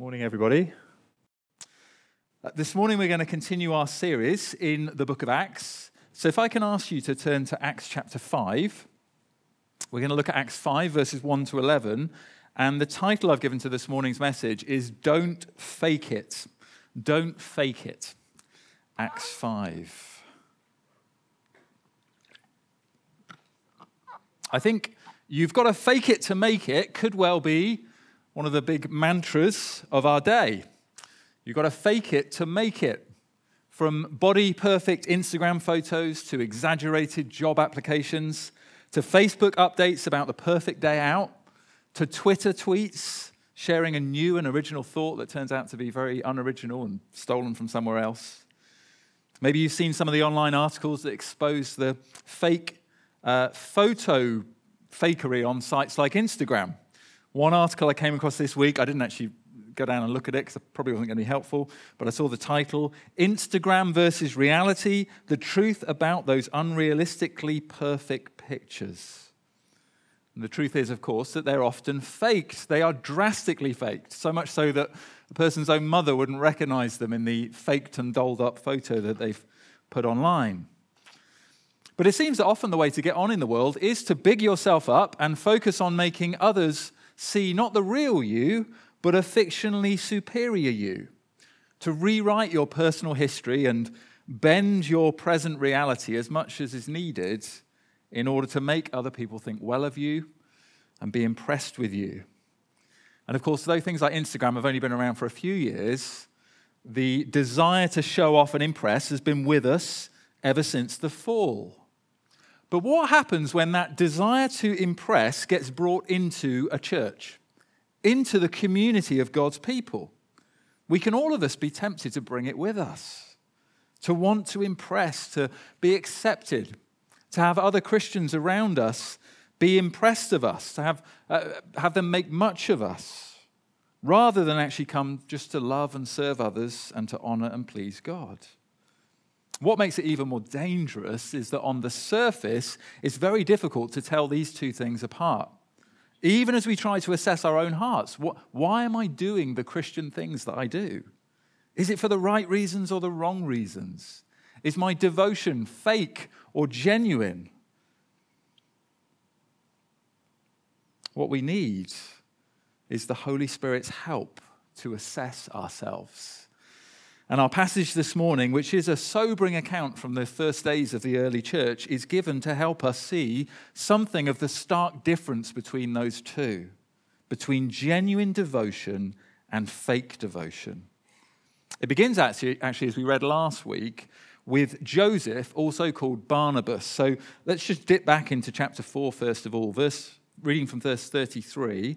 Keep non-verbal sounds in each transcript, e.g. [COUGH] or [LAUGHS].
Morning, everybody. Uh, this morning, we're going to continue our series in the book of Acts. So, if I can ask you to turn to Acts chapter 5, we're going to look at Acts 5, verses 1 to 11. And the title I've given to this morning's message is Don't Fake It. Don't Fake It. Acts 5. I think you've got to fake it to make it could well be one of the big mantras of our day. You've got to fake it to make it. From body perfect Instagram photos to exaggerated job applications to Facebook updates about the perfect day out to Twitter tweets sharing a new and original thought that turns out to be very unoriginal and stolen from somewhere else. Maybe you've seen some of the online articles that expose the fake uh, photo fakery on sites like Instagram. One article I came across this week, I didn't actually go down and look at it because it probably wasn't going to be helpful, but I saw the title Instagram versus Reality The Truth About Those Unrealistically Perfect Pictures. And the truth is, of course, that they're often faked. They are drastically faked, so much so that the person's own mother wouldn't recognize them in the faked and dolled up photo that they've put online. But it seems that often the way to get on in the world is to big yourself up and focus on making others see not the real you, but a fictionally superior you. To rewrite your personal history and bend your present reality as much as is needed in order to make other people think well of you and be impressed with you. And of course, though things like Instagram have only been around for a few years, the desire to show off and impress has been with us ever since the fall. But what happens when that desire to impress gets brought into a church, into the community of God's people? We can all of us be tempted to bring it with us, to want to impress, to be accepted, to have other Christians around us be impressed of us, to have, uh, have them make much of us, rather than actually come just to love and serve others and to honor and please God. What makes it even more dangerous is that on the surface, it's very difficult to tell these two things apart. Even as we try to assess our own hearts, what, why am I doing the Christian things that I do? Is it for the right reasons or the wrong reasons? Is my devotion fake or genuine? What we need is the Holy Spirit's help to assess ourselves and our passage this morning, which is a sobering account from the first days of the early church, is given to help us see something of the stark difference between those two, between genuine devotion and fake devotion. It begins actually, actually as we read last week, with Joseph, also called Barnabas. So let's just dip back into chapter 4 first of all, verse, reading from verse 33.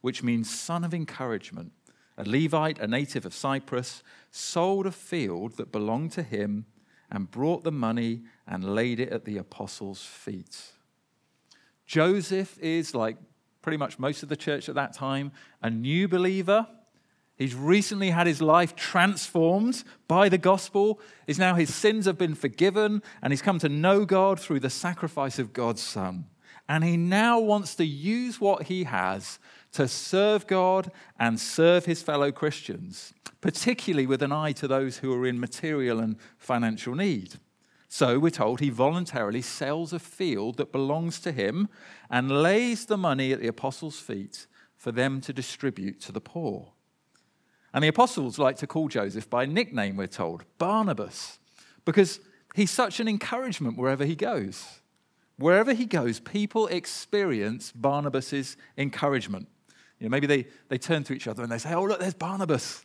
which means son of encouragement, a Levite, a native of Cyprus, sold a field that belonged to him and brought the money and laid it at the apostles' feet. Joseph is, like pretty much most of the church at that time, a new believer. He's recently had his life transformed by the gospel. Is now his sins have been forgiven, and he's come to know God through the sacrifice of God's Son. And he now wants to use what he has to serve God and serve his fellow Christians, particularly with an eye to those who are in material and financial need. So we're told he voluntarily sells a field that belongs to him and lays the money at the apostles' feet for them to distribute to the poor. And the apostles like to call Joseph by nickname, we're told, Barnabas, because he's such an encouragement wherever he goes. Wherever he goes, people experience Barnabas' encouragement. You know, maybe they, they turn to each other and they say, Oh, look, there's Barnabas.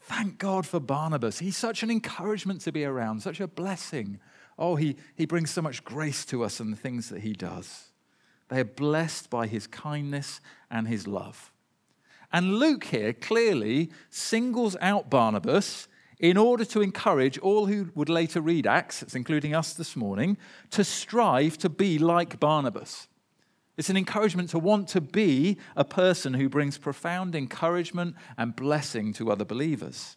Thank God for Barnabas. He's such an encouragement to be around, such a blessing. Oh, he, he brings so much grace to us and the things that he does. They are blessed by his kindness and his love. And Luke here clearly singles out Barnabas in order to encourage all who would later read Acts, including us this morning, to strive to be like Barnabas. It's an encouragement to want to be a person who brings profound encouragement and blessing to other believers.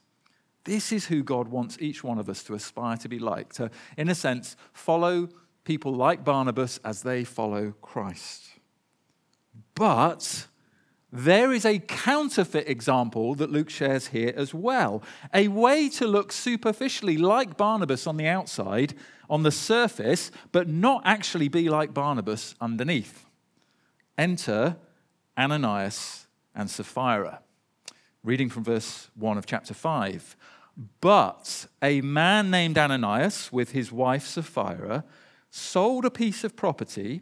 This is who God wants each one of us to aspire to be like, to, in a sense, follow people like Barnabas as they follow Christ. But there is a counterfeit example that Luke shares here as well. A way to look superficially like Barnabas on the outside, on the surface, but not actually be like Barnabas underneath. Enter Ananias and Sapphira. Reading from verse 1 of chapter 5. But a man named Ananias, with his wife Sapphira, sold a piece of property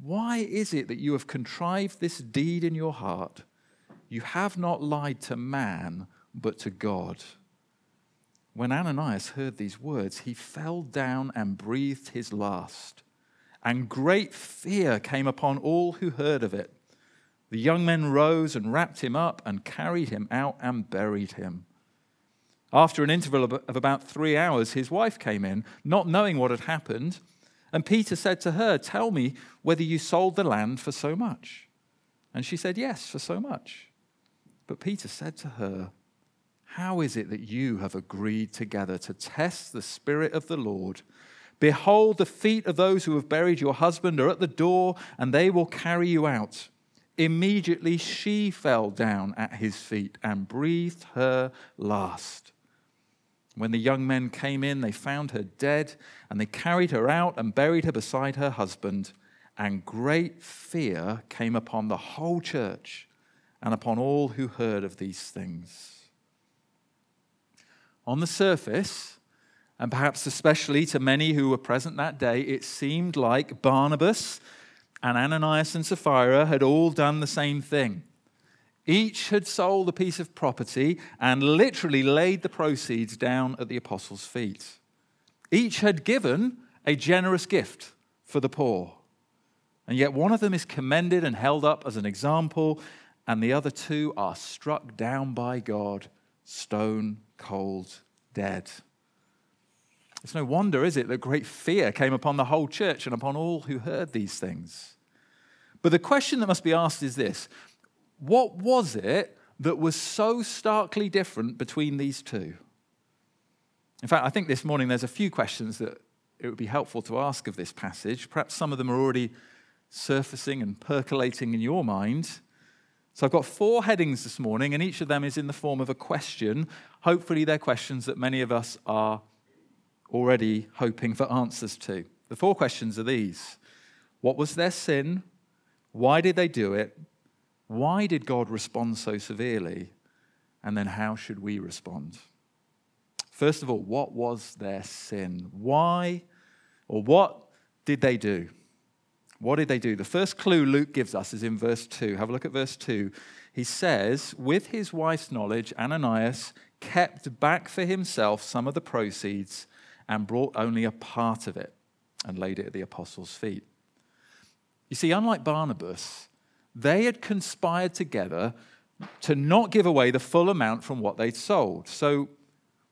Why is it that you have contrived this deed in your heart? You have not lied to man, but to God. When Ananias heard these words, he fell down and breathed his last. And great fear came upon all who heard of it. The young men rose and wrapped him up and carried him out and buried him. After an interval of about three hours, his wife came in, not knowing what had happened. And Peter said to her, Tell me whether you sold the land for so much. And she said, Yes, for so much. But Peter said to her, How is it that you have agreed together to test the Spirit of the Lord? Behold, the feet of those who have buried your husband are at the door, and they will carry you out. Immediately she fell down at his feet and breathed her last. When the young men came in, they found her dead, and they carried her out and buried her beside her husband. And great fear came upon the whole church and upon all who heard of these things. On the surface, and perhaps especially to many who were present that day, it seemed like Barnabas and Ananias and Sapphira had all done the same thing. Each had sold a piece of property and literally laid the proceeds down at the apostles' feet. Each had given a generous gift for the poor. And yet one of them is commended and held up as an example, and the other two are struck down by God, stone cold dead. It's no wonder, is it, that great fear came upon the whole church and upon all who heard these things. But the question that must be asked is this what was it that was so starkly different between these two? In fact, I think this morning there's a few questions that it would be helpful to ask of this passage. Perhaps some of them are already surfacing and percolating in your mind. So I've got four headings this morning, and each of them is in the form of a question. Hopefully, they're questions that many of us are already hoping for answers to. The four questions are these What was their sin? Why did they do it? Why did God respond so severely? And then how should we respond? First of all, what was their sin? Why or what did they do? What did they do? The first clue Luke gives us is in verse 2. Have a look at verse 2. He says, With his wife's knowledge, Ananias kept back for himself some of the proceeds and brought only a part of it and laid it at the apostles' feet. You see, unlike Barnabas, they had conspired together to not give away the full amount from what they'd sold. So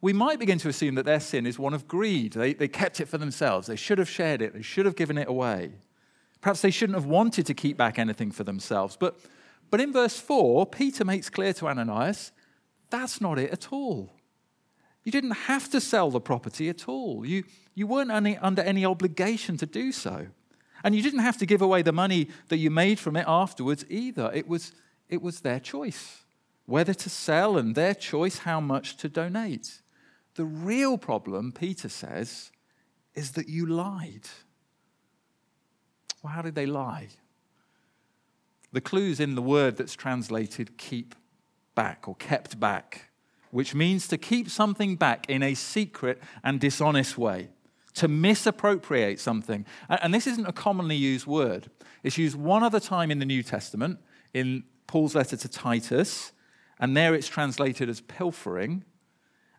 we might begin to assume that their sin is one of greed. They, they kept it for themselves. They should have shared it. They should have given it away. Perhaps they shouldn't have wanted to keep back anything for themselves. But, but in verse 4, Peter makes clear to Ananias that's not it at all. You didn't have to sell the property at all. You, you weren't any, under any obligation to do so. And you didn't have to give away the money that you made from it afterwards either. It was, it was their choice whether to sell and their choice how much to donate. The real problem, Peter says, is that you lied. Well, how did they lie? The clue's in the word that's translated keep back or kept back, which means to keep something back in a secret and dishonest way, to misappropriate something. And this isn't a commonly used word. It's used one other time in the New Testament, in Paul's letter to Titus, and there it's translated as pilfering.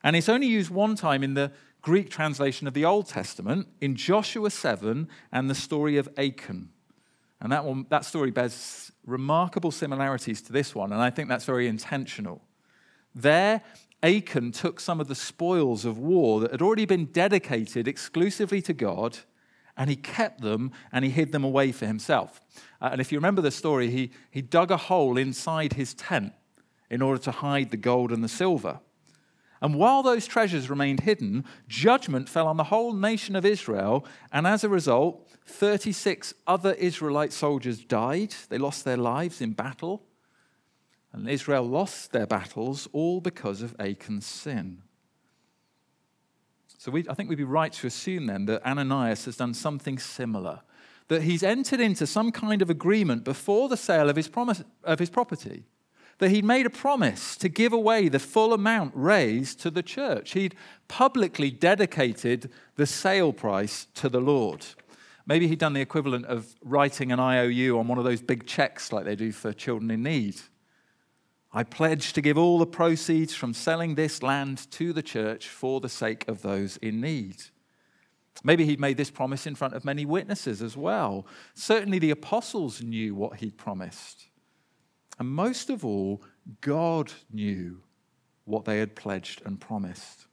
And it's only used one time in the Greek translation of the Old Testament, in Joshua 7 and the story of Achan. And that, one, that story bears remarkable similarities to this one, and I think that's very intentional. There, Achan took some of the spoils of war that had already been dedicated exclusively to God, and he kept them and he hid them away for himself. Uh, and if you remember the story, he, he dug a hole inside his tent in order to hide the gold and the silver. And while those treasures remained hidden, judgment fell on the whole nation of Israel, and as a result, 36 other Israelite soldiers died. They lost their lives in battle. And Israel lost their battles all because of Achan's sin. So we, I think we'd be right to assume then that Ananias has done something similar, that he's entered into some kind of agreement before the sale of his, promise, of his property, that he'd made a promise to give away the full amount raised to the church. He'd publicly dedicated the sale price to the Lord. Maybe he'd done the equivalent of writing an IOU on one of those big checks like they do for children in need. I pledge to give all the proceeds from selling this land to the church for the sake of those in need. Maybe he'd made this promise in front of many witnesses as well. Certainly the apostles knew what he'd promised. And most of all, God knew what they had pledged and promised.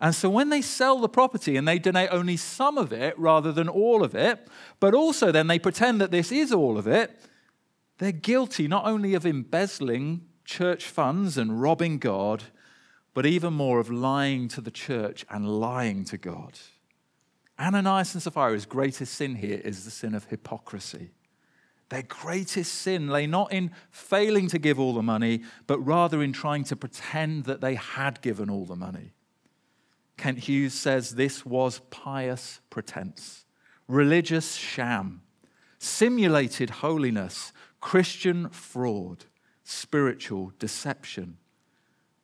And so when they sell the property and they donate only some of it rather than all of it, but also then they pretend that this is all of it, they're guilty not only of embezzling church funds and robbing God, but even more of lying to the church and lying to God. Ananias and Sapphira's greatest sin here is the sin of hypocrisy. Their greatest sin lay not in failing to give all the money, but rather in trying to pretend that they had given all the money. Kent Hughes says this was pious pretense, religious sham, simulated holiness, Christian fraud, spiritual deception.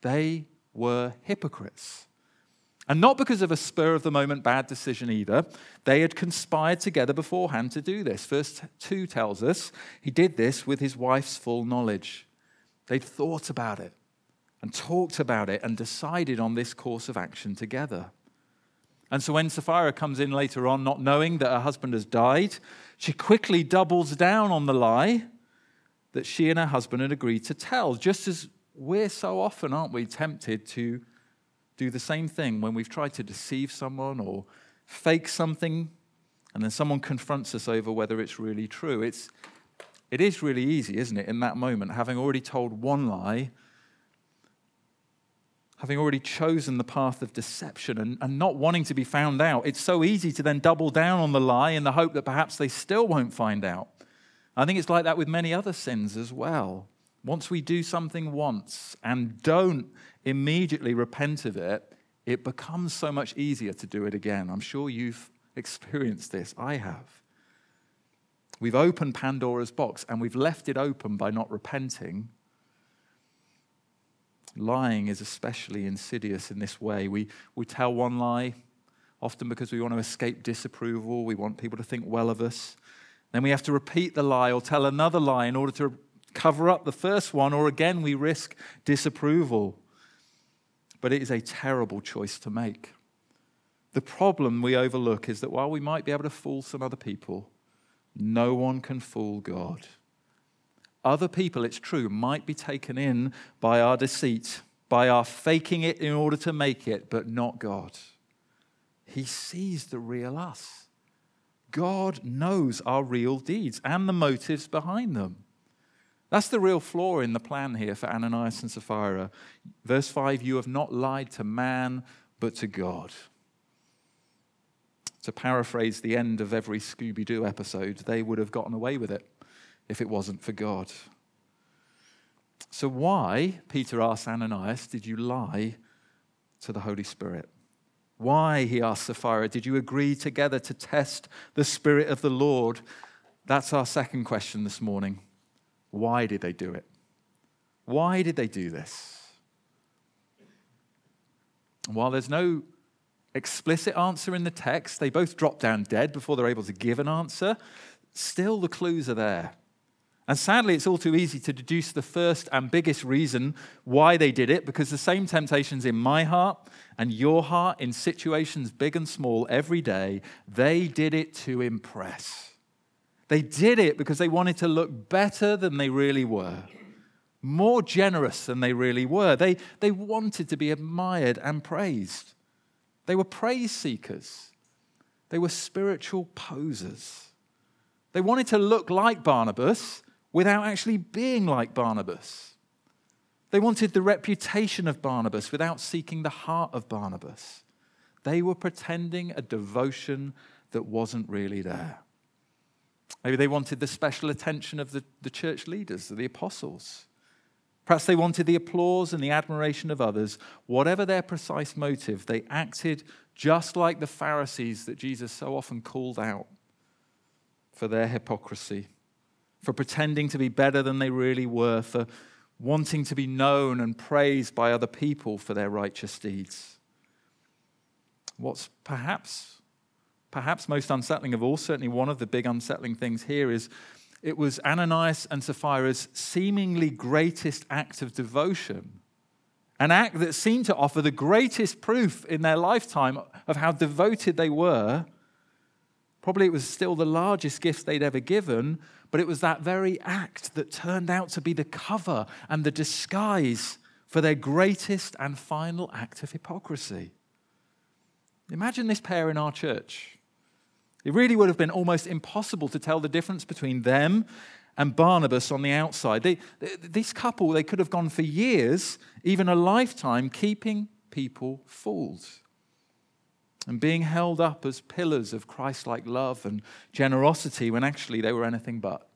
They were hypocrites. And not because of a spur of the moment bad decision either. They had conspired together beforehand to do this. Verse 2 tells us he did this with his wife's full knowledge. They'd thought about it and talked about it and decided on this course of action together. And so when Sapphira comes in later on, not knowing that her husband has died, she quickly doubles down on the lie that she and her husband had agreed to tell, just as we're so often, aren't we, tempted to do the same thing when we've tried to deceive someone or fake something and then someone confronts us over whether it's really true. It's, it is really easy, isn't it, in that moment, having already told one lie having already chosen the path of deception and, and not wanting to be found out, it's so easy to then double down on the lie in the hope that perhaps they still won't find out. I think it's like that with many other sins as well. Once we do something once and don't immediately repent of it, it becomes so much easier to do it again. I'm sure you've [LAUGHS] experienced this. I have. We've opened Pandora's box and we've left it open by not repenting Lying is especially insidious in this way. We, we tell one lie, often because we want to escape disapproval, we want people to think well of us. Then we have to repeat the lie or tell another lie in order to cover up the first one, or again, we risk disapproval. But it is a terrible choice to make. The problem we overlook is that while we might be able to fool some other people, no one can fool God. Other people, it's true, might be taken in by our deceit, by our faking it in order to make it, but not God. He sees the real us. God knows our real deeds and the motives behind them. That's the real flaw in the plan here for Ananias and Sapphira. Verse 5 You have not lied to man, but to God. To paraphrase the end of every Scooby Doo episode, they would have gotten away with it if it wasn't for God. So, why, Peter asks Ananias, did you lie to the Holy Spirit? Why, he asked Sapphira, did you agree together to test the Spirit of the Lord? That's our second question this morning. Why did they do it? Why did they do this? while there's no explicit answer in the text, they both drop down dead before they're able to give an answer. Still, the clues are there. And sadly, it's all too easy to deduce the first and biggest reason why they did it because the same temptations in my heart and your heart in situations big and small every day, they did it to impress. They did it because they wanted to look better than they really were, more generous than they really were. They, they wanted to be admired and praised. They were praise seekers, they were spiritual posers. They wanted to look like Barnabas without actually being like Barnabas. They wanted the reputation of Barnabas without seeking the heart of Barnabas. They were pretending a devotion that wasn't really there. Maybe they wanted the special attention of the, the church leaders, the apostles. Perhaps they wanted the applause and the admiration of others. Whatever their precise motive, they acted just like the Pharisees that Jesus so often called out for their hypocrisy for pretending to be better than they really were, for wanting to be known and praised by other people for their righteous deeds. What's perhaps, perhaps most unsettling of all, certainly one of the big unsettling things here is it was Ananias and Sapphira's seemingly greatest act of devotion, an act that seemed to offer the greatest proof in their lifetime of how devoted they were. Probably it was still the largest gift they'd ever given, but it was that very act that turned out to be the cover and the disguise for their greatest and final act of hypocrisy. Imagine this pair in our church. It really would have been almost impossible to tell the difference between them and Barnabas on the outside. They, this couple, they could have gone for years, even a lifetime, keeping people fooled and being held up as pillars of Christ like love and generosity when actually they were anything but.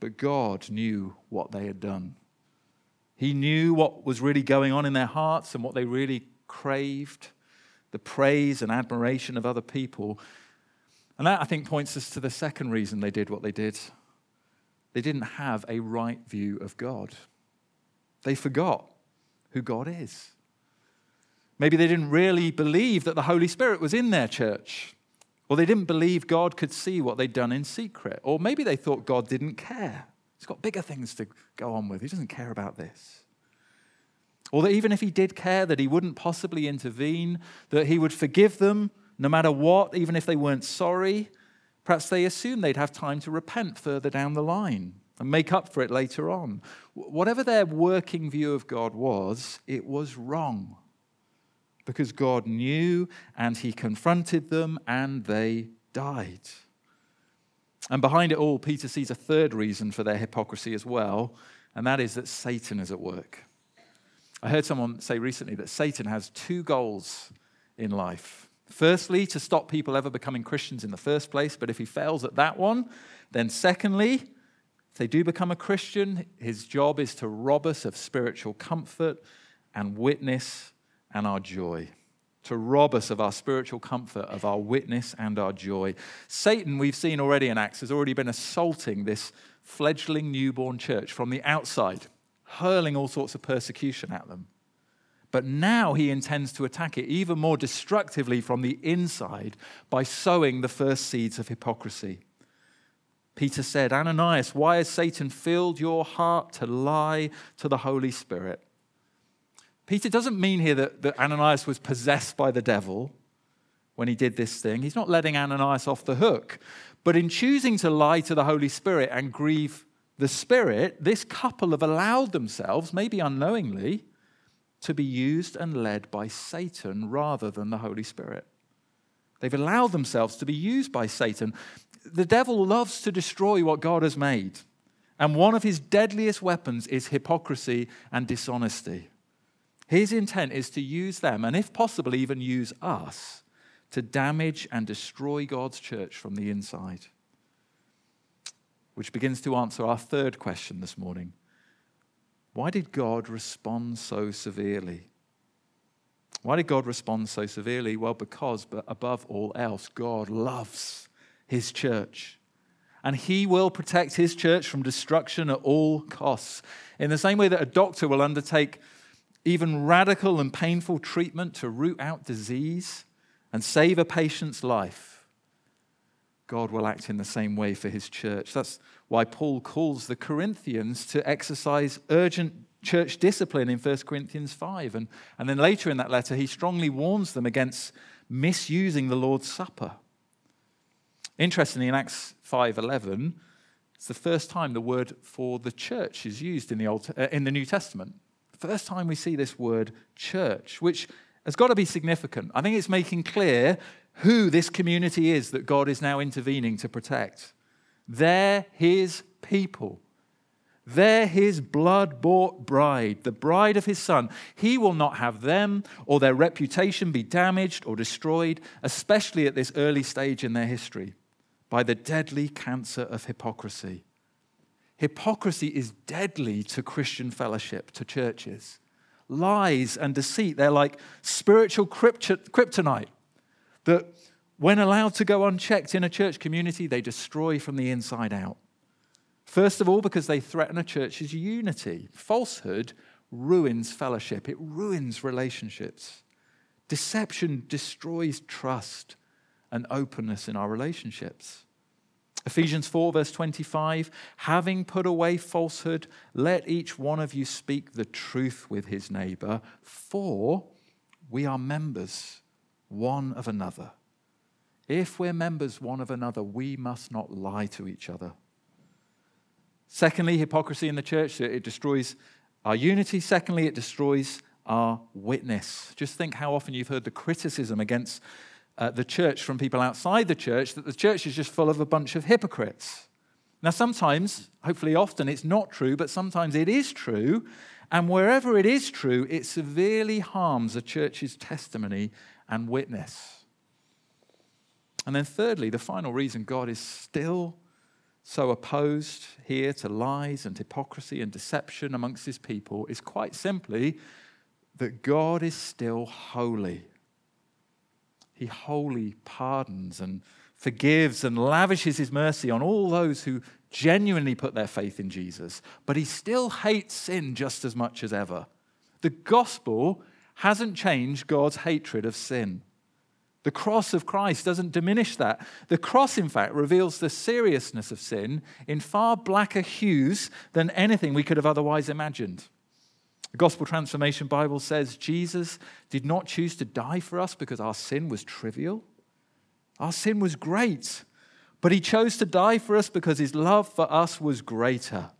But God knew what they had done. He knew what was really going on in their hearts and what they really craved the praise and admiration of other people. And that, I think, points us to the second reason they did what they did. They didn't have a right view of God, they forgot who God is. Maybe they didn't really believe that the Holy Spirit was in their church. Or they didn't believe God could see what they'd done in secret. Or maybe they thought God didn't care. He's got bigger things to go on with. He doesn't care about this. Or that even if he did care, that he wouldn't possibly intervene, that he would forgive them no matter what, even if they weren't sorry. Perhaps they assumed they'd have time to repent further down the line and make up for it later on. Whatever their working view of God was, it was wrong because God knew and he confronted them and they died. And behind it all, Peter sees a third reason for their hypocrisy as well, and that is that Satan is at work. I heard someone say recently that Satan has two goals in life. Firstly, to stop people ever becoming Christians in the first place, but if he fails at that one, then secondly, if they do become a Christian, his job is to rob us of spiritual comfort and witness and our joy, to rob us of our spiritual comfort, of our witness and our joy. Satan, we've seen already in Acts, has already been assaulting this fledgling newborn church from the outside, hurling all sorts of persecution at them. But now he intends to attack it even more destructively from the inside by sowing the first seeds of hypocrisy. Peter said, Ananias, why has Satan filled your heart to lie to the Holy Spirit Peter doesn't mean here that, that Ananias was possessed by the devil when he did this thing. He's not letting Ananias off the hook. But in choosing to lie to the Holy Spirit and grieve the Spirit, this couple have allowed themselves, maybe unknowingly, to be used and led by Satan rather than the Holy Spirit. They've allowed themselves to be used by Satan. The devil loves to destroy what God has made. And one of his deadliest weapons is hypocrisy and dishonesty. His intent is to use them, and if possible, even use us, to damage and destroy God's church from the inside. Which begins to answer our third question this morning Why did God respond so severely? Why did God respond so severely? Well, because, but above all else, God loves his church. and he will protect his church from destruction at all costs. In the same way that a doctor will undertake even radical and painful treatment to root out disease and save a patient's life, God will act in the same way for his church. That's why Paul calls the Corinthians to exercise urgent church discipline in 1 Corinthians 5. And, and then later in that letter, he strongly warns them against misusing the Lord's Supper. Interestingly, in Acts 5:11, it's the first time the word for the church is used in the, Old, uh, in the New Testament. First time we see this word church, which has got to be significant. I think it's making clear who this community is that God is now intervening to protect. They're his people. They're his blood bought bride, the bride of his son. He will not have them or their reputation be damaged or destroyed, especially at this early stage in their history, by the deadly cancer of hypocrisy. Hypocrisy is deadly to Christian fellowship, to churches. Lies and deceit, they're like spiritual kryptonite that, when allowed to go unchecked in a church community, they destroy from the inside out. First of all, because they threaten a church's unity. Falsehood ruins fellowship, it ruins relationships. Deception destroys trust and openness in our relationships. Ephesians 4, verse 25 having put away falsehood, let each one of you speak the truth with his neighbor, for we are members one of another. If we're members one of another, we must not lie to each other. Secondly, hypocrisy in the church, it destroys our unity. Secondly, it destroys our witness. Just think how often you've heard the criticism against uh, the church from people outside the church that the church is just full of a bunch of hypocrites. Now, sometimes, hopefully often, it's not true, but sometimes it is true. And wherever it is true, it severely harms a church's testimony and witness. And then, thirdly, the final reason God is still so opposed here to lies and hypocrisy and deception amongst his people is quite simply that God is still holy. He wholly pardons and forgives and lavishes his mercy on all those who genuinely put their faith in Jesus, but he still hates sin just as much as ever. The gospel hasn't changed God's hatred of sin. The cross of Christ doesn't diminish that. The cross, in fact, reveals the seriousness of sin in far blacker hues than anything we could have otherwise imagined. The Gospel Transformation Bible says Jesus did not choose to die for us because our sin was trivial. Our sin was great, but he chose to die for us because his love for us was greater.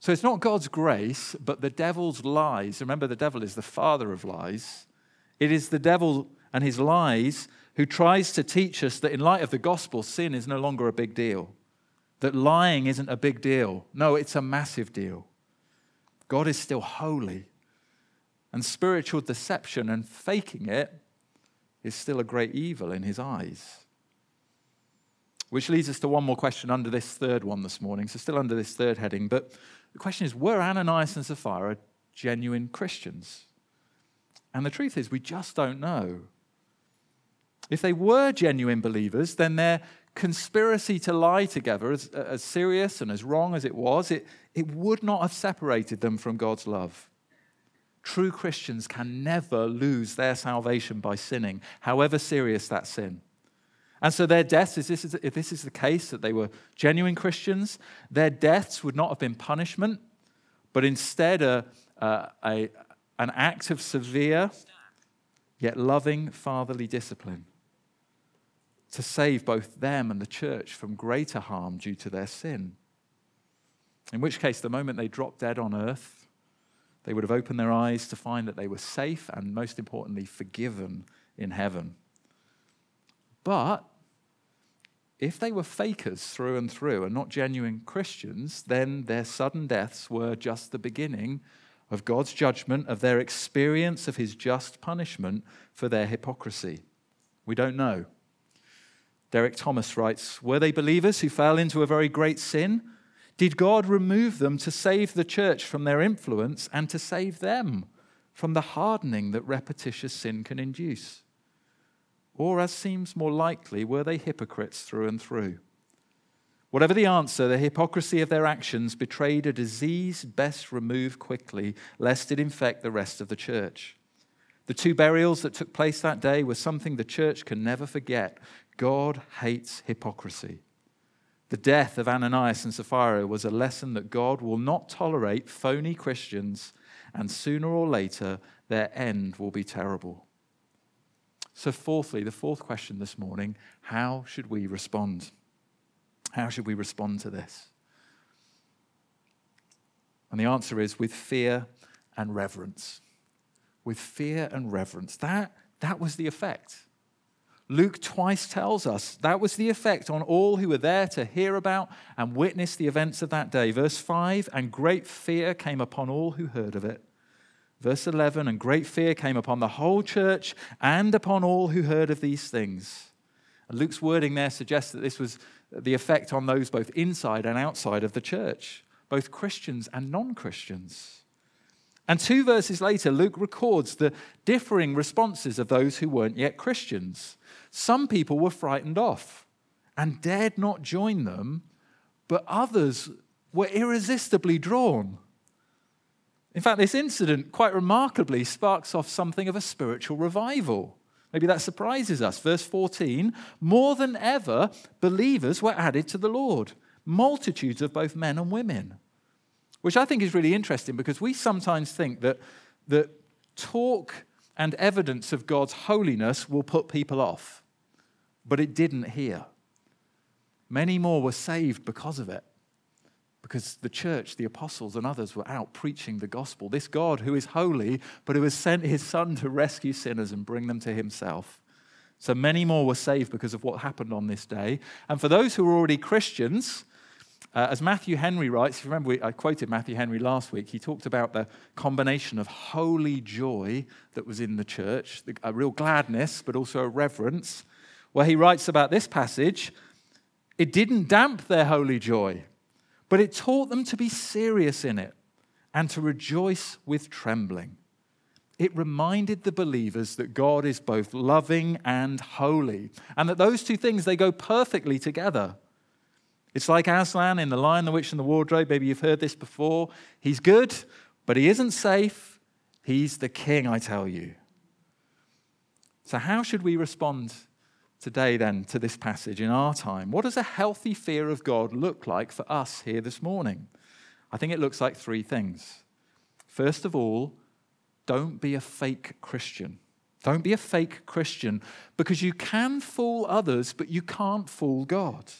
So it's not God's grace, but the devil's lies. Remember, the devil is the father of lies. It is the devil and his lies, who tries to teach us that in light of the gospel, sin is no longer a big deal, that lying isn't a big deal. No, it's a massive deal. God is still holy, and spiritual deception and faking it is still a great evil in his eyes. Which leads us to one more question under this third one this morning. So, still under this third heading. But the question is were Ananias and Sapphira genuine Christians? And the truth is, we just don't know. If they were genuine believers, then their conspiracy to lie together, as, as serious and as wrong as it was, it, it would not have separated them from God's love. True Christians can never lose their salvation by sinning, however serious that sin. And so their deaths, if this, is, if this is the case, that they were genuine Christians, their deaths would not have been punishment, but instead a, a, a an act of severe yet loving fatherly discipline to save both them and the church from greater harm due to their sin. In which case, the moment they dropped dead on earth, they would have opened their eyes to find that they were safe and, most importantly, forgiven in heaven. But if they were fakers through and through and not genuine Christians, then their sudden deaths were just the beginning of God's judgment, of their experience of his just punishment for their hypocrisy. We don't know. Derek Thomas writes Were they believers who fell into a very great sin? Did God remove them to save the church from their influence and to save them from the hardening that repetitious sin can induce? Or, as seems more likely, were they hypocrites through and through? Whatever the answer, the hypocrisy of their actions betrayed a disease best removed quickly, lest it infect the rest of the church. The two burials that took place that day were something the church can never forget. God hates hypocrisy. The death of Ananias and Sapphira was a lesson that God will not tolerate phony Christians, and sooner or later, their end will be terrible. So, fourthly, the fourth question this morning how should we respond? How should we respond to this? And the answer is with fear and reverence. With fear and reverence. That, that was the effect. Luke twice tells us that was the effect on all who were there to hear about and witness the events of that day. Verse 5 and great fear came upon all who heard of it. Verse 11 and great fear came upon the whole church and upon all who heard of these things. And Luke's wording there suggests that this was the effect on those both inside and outside of the church, both Christians and non Christians. And two verses later, Luke records the differing responses of those who weren't yet Christians. Some people were frightened off and dared not join them, but others were irresistibly drawn. In fact, this incident, quite remarkably, sparks off something of a spiritual revival. Maybe that surprises us. Verse 14 More than ever, believers were added to the Lord, multitudes of both men and women. Which I think is really interesting because we sometimes think that, that talk and evidence of God's holiness will put people off. But it didn't here. Many more were saved because of it because the church, the apostles, and others were out preaching the gospel. This God who is holy, but who has sent his Son to rescue sinners and bring them to himself. So many more were saved because of what happened on this day. And for those who were already Christians, uh, as Matthew Henry writes, if you remember, I quoted Matthew Henry last week, he talked about the combination of holy joy that was in the church, a real gladness, but also a reverence, where he writes about this passage it didn't damp their holy joy but it taught them to be serious in it and to rejoice with trembling. It reminded the believers that God is both loving and holy, and that those two things they go perfectly together. It's like Aslan in The Lion, the Witch, and the Wardrobe. Maybe you've heard this before. He's good, but he isn't safe. He's the king, I tell you. So, how should we respond today, then, to this passage in our time. What does a healthy fear of God look like for us here this morning? I think it looks like three things. First of all, don't be a fake Christian. Don't be a fake Christian because you can fool others, but you can't fool God.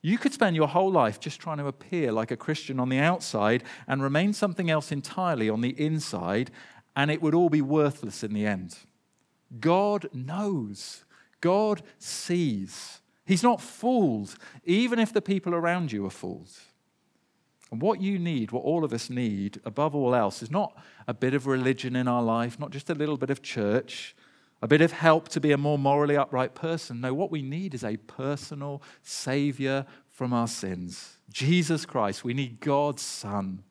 You could spend your whole life just trying to appear like a Christian on the outside and remain something else entirely on the inside, and it would all be worthless in the end. God knows, God sees. He's not fooled, even if the people around you are fooled. And what you need, what all of us need, above all else, is not a bit of religion in our life, not just a little bit of church, a bit of help to be a more morally upright person. No, what we need is a personal Savior from our sins. Jesus Christ. We need God's Son.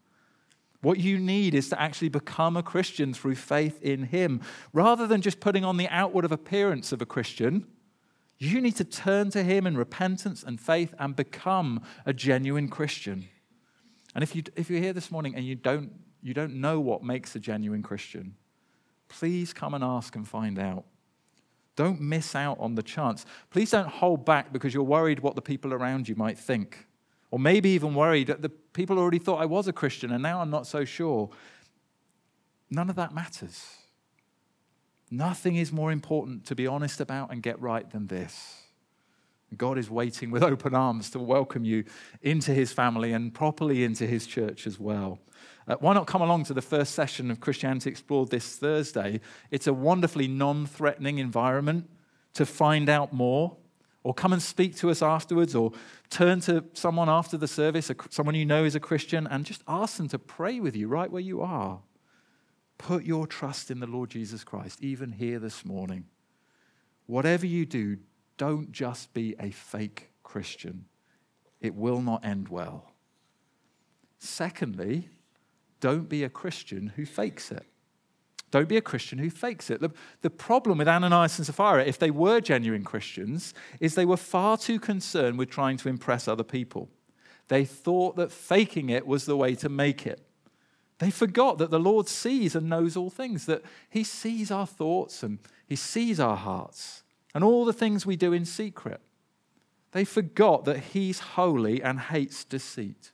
What you need is to actually become a Christian through faith in Him. Rather than just putting on the outward of appearance of a Christian, you need to turn to Him in repentance and faith and become a genuine Christian. And if, you, if you're here this morning and you don't, you don't know what makes a genuine Christian, please come and ask and find out. Don't miss out on the chance. Please don't hold back because you're worried what the people around you might think. Or maybe even worried that the people already thought I was a Christian and now I'm not so sure. None of that matters. Nothing is more important to be honest about and get right than this. God is waiting with [LAUGHS] open arms to welcome you into his family and properly into his church as well. Uh, why not come along to the first session of Christianity Explored this Thursday? It's a wonderfully non threatening environment to find out more or come and speak to us afterwards, or turn to someone after the service, someone you know is a Christian, and just ask them to pray with you right where you are. Put your trust in the Lord Jesus Christ, even here this morning. Whatever you do, don't just be a fake Christian. It will not end well. Secondly, don't be a Christian who fakes it. Don't be a Christian who fakes it. The, the problem with Ananias and Sapphira, if they were genuine Christians, is they were far too concerned with trying to impress other people. They thought that faking it was the way to make it. They forgot that the Lord sees and knows all things, that He sees our thoughts and He sees our hearts and all the things we do in secret. They forgot that He's holy and hates deceit.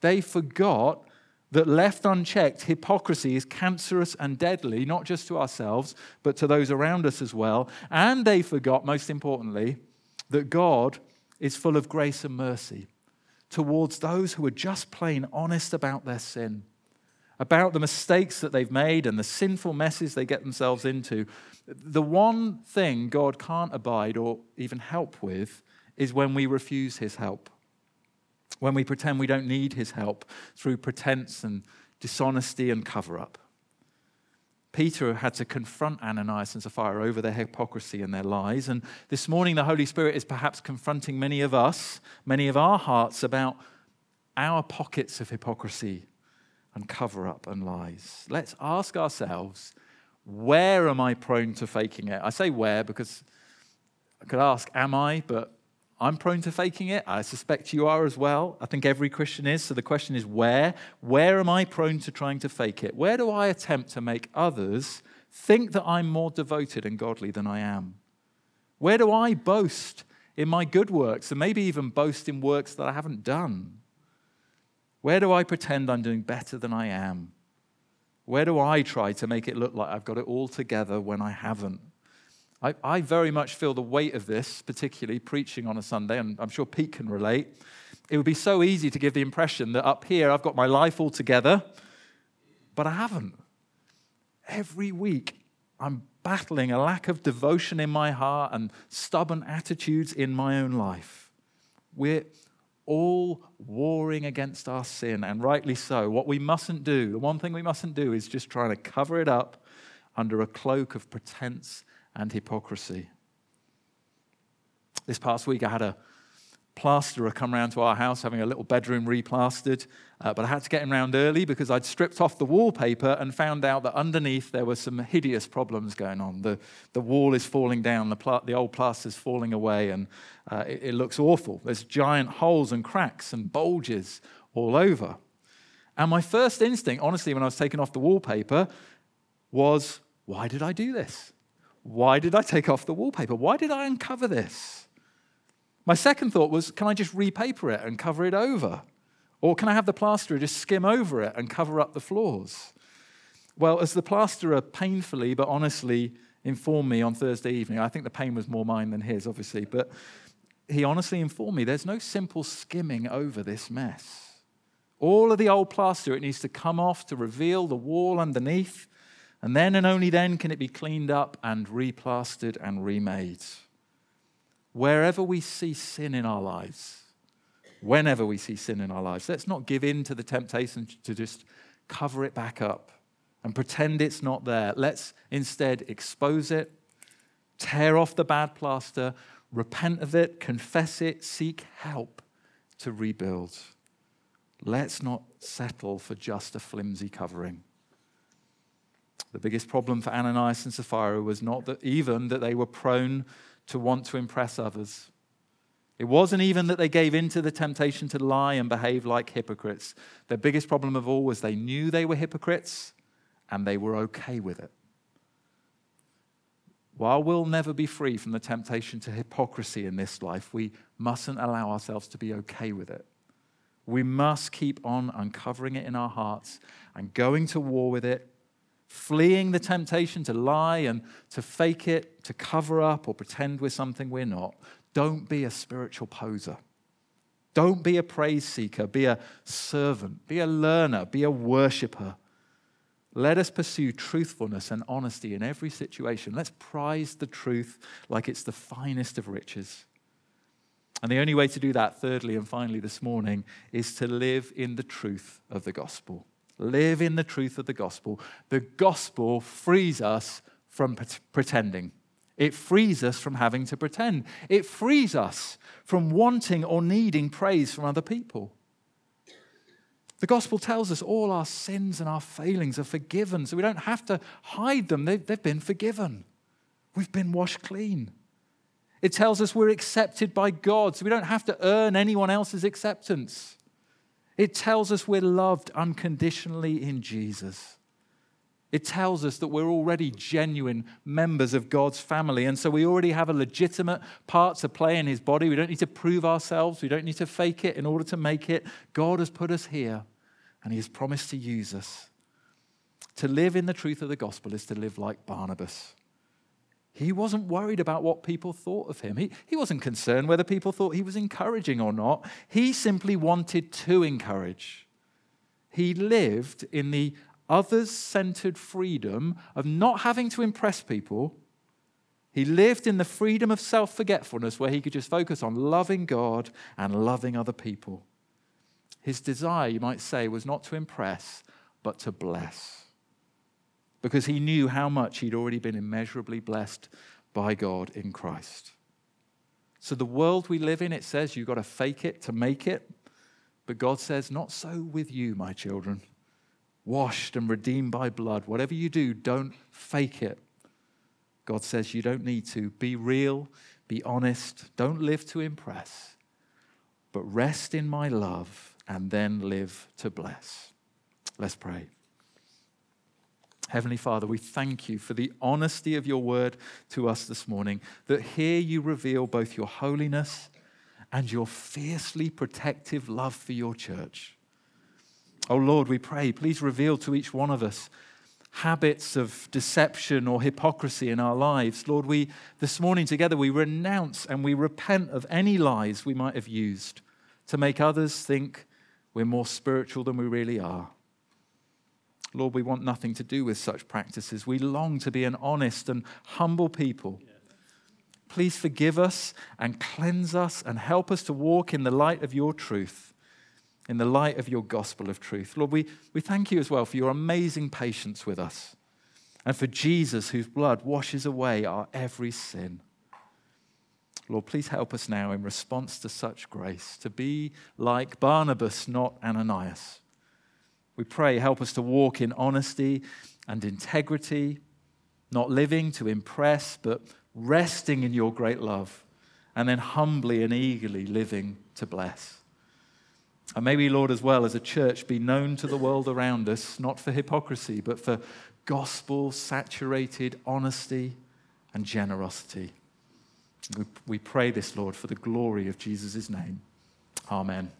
They forgot that left unchecked, hypocrisy is cancerous and deadly, not just to ourselves, but to those around us as well. And they forgot, most importantly, that God is full of grace and mercy towards those who are just plain honest about their sin, about the mistakes that they've made and the sinful messes they get themselves into. The one thing God can't abide or even help with is when we refuse his help when we pretend we don't need his help through pretense and dishonesty and cover up. Peter had to confront Ananias and Sapphira over their hypocrisy and their lies. And this morning, the Holy Spirit is perhaps confronting many of us, many of our hearts, about our pockets of hypocrisy and cover up and lies. Let's ask ourselves where am I prone to faking it? I say where because I could ask, am I? But I'm prone to faking it. I suspect you are as well. I think every Christian is. So the question is where? Where am I prone to trying to fake it? Where do I attempt to make others think that I'm more devoted and godly than I am? Where do I boast in my good works and maybe even boast in works that I haven't done? Where do I pretend I'm doing better than I am? Where do I try to make it look like I've got it all together when I haven't? I, I very much feel the weight of this, particularly preaching on a Sunday, and I'm sure Pete can relate. It would be so easy to give the impression that up here I've got my life all together, but I haven't. Every week I'm battling a lack of devotion in my heart and stubborn attitudes in my own life. We're all warring against our sin, and rightly so. What we mustn't do, the one thing we mustn't do, is just trying to cover it up under a cloak of pretense and hypocrisy. This past week, I had a plasterer come round to our house having a little bedroom replastered, uh, but I had to get him round early because I'd stripped off the wallpaper and found out that underneath there were some hideous problems going on. The, the wall is falling down, the, pla- the old falling away, and uh, it, it looks awful. There's giant holes and cracks and bulges all over. And my first instinct, honestly, when I was taking off the wallpaper, was why did I do this? Why did I take off the wallpaper? Why did I uncover this? My second thought was, can I just repaper it and cover it over? Or can I have the plasterer just skim over it and cover up the flaws? Well, as the plasterer painfully but honestly informed me on Thursday evening, I think the pain was more mine than his, obviously, but he honestly informed me there's no simple skimming over this mess. All of the old plaster, it needs to come off to reveal the wall underneath. And then and only then can it be cleaned up and replastered and remade. Wherever we see sin in our lives, whenever we see sin in our lives, let's not give in to the temptation to just cover it back up and pretend it's not there. Let's instead expose it, tear off the bad plaster, repent of it, confess it, seek help to rebuild. Let's not settle for just a flimsy covering. The biggest problem for Ananias and Sapphira was not that even that they were prone to want to impress others. It wasn't even that they gave in to the temptation to lie and behave like hypocrites. Their biggest problem of all was they knew they were hypocrites and they were okay with it. While we'll never be free from the temptation to hypocrisy in this life, we mustn't allow ourselves to be okay with it. We must keep on uncovering it in our hearts and going to war with it fleeing the temptation to lie and to fake it, to cover up or pretend we're something we're not. Don't be a spiritual poser. Don't be a praise seeker. Be a servant. Be a learner. Be a worshiper. Let us pursue truthfulness and honesty in every situation. Let's prize the truth like it's the finest of riches. And the only way to do that, thirdly and finally this morning, is to live in the truth of the gospel. Live in the truth of the gospel. The gospel frees us from pretending. It frees us from having to pretend. It frees us from wanting or needing praise from other people. The gospel tells us all our sins and our failings are forgiven, so we don't have to hide them. They've, they've been forgiven. We've been washed clean. It tells us we're accepted by God, so we don't have to earn anyone else's acceptance. It tells us we're loved unconditionally in Jesus. It tells us that we're already genuine members of God's family. And so we already have a legitimate part to play in his body. We don't need to prove ourselves, we don't need to fake it in order to make it. God has put us here, and he has promised to use us. To live in the truth of the gospel is to live like Barnabas. He wasn't worried about what people thought of him. He, he wasn't concerned whether people thought he was encouraging or not. He simply wanted to encourage. He lived in the others centered freedom of not having to impress people. He lived in the freedom of self forgetfulness where he could just focus on loving God and loving other people. His desire, you might say, was not to impress, but to bless. Because he knew how much he'd already been immeasurably blessed by God in Christ. So, the world we live in, it says you've got to fake it to make it. But God says, not so with you, my children washed and redeemed by blood. Whatever you do, don't fake it. God says you don't need to. Be real, be honest, don't live to impress, but rest in my love and then live to bless. Let's pray. Heavenly Father, we thank you for the honesty of your word to us this morning, that here you reveal both your holiness and your fiercely protective love for your church. Oh Lord, we pray, please reveal to each one of us habits of deception or hypocrisy in our lives. Lord, we this morning together we renounce and we repent of any lies we might have used to make others think we're more spiritual than we really are. Lord, we want nothing to do with such practices. We long to be an honest and humble people. Please forgive us and cleanse us and help us to walk in the light of your truth in the light of your gospel of truth. Lord, we, we thank you as well for your amazing patience with us and for Jesus, whose blood washes away our every sin. Lord, please help us now in response to such grace to be like Barnabas, not Ananias. We pray, help us to walk in honesty and integrity, not living to impress, but resting in your great love, and then humbly and eagerly living to bless. And may we, Lord, as well as a church, be known to the world around us, not for hypocrisy, but for gospel saturated honesty and generosity. We, pray this, Lord, for the glory of Jesus' name. Amen.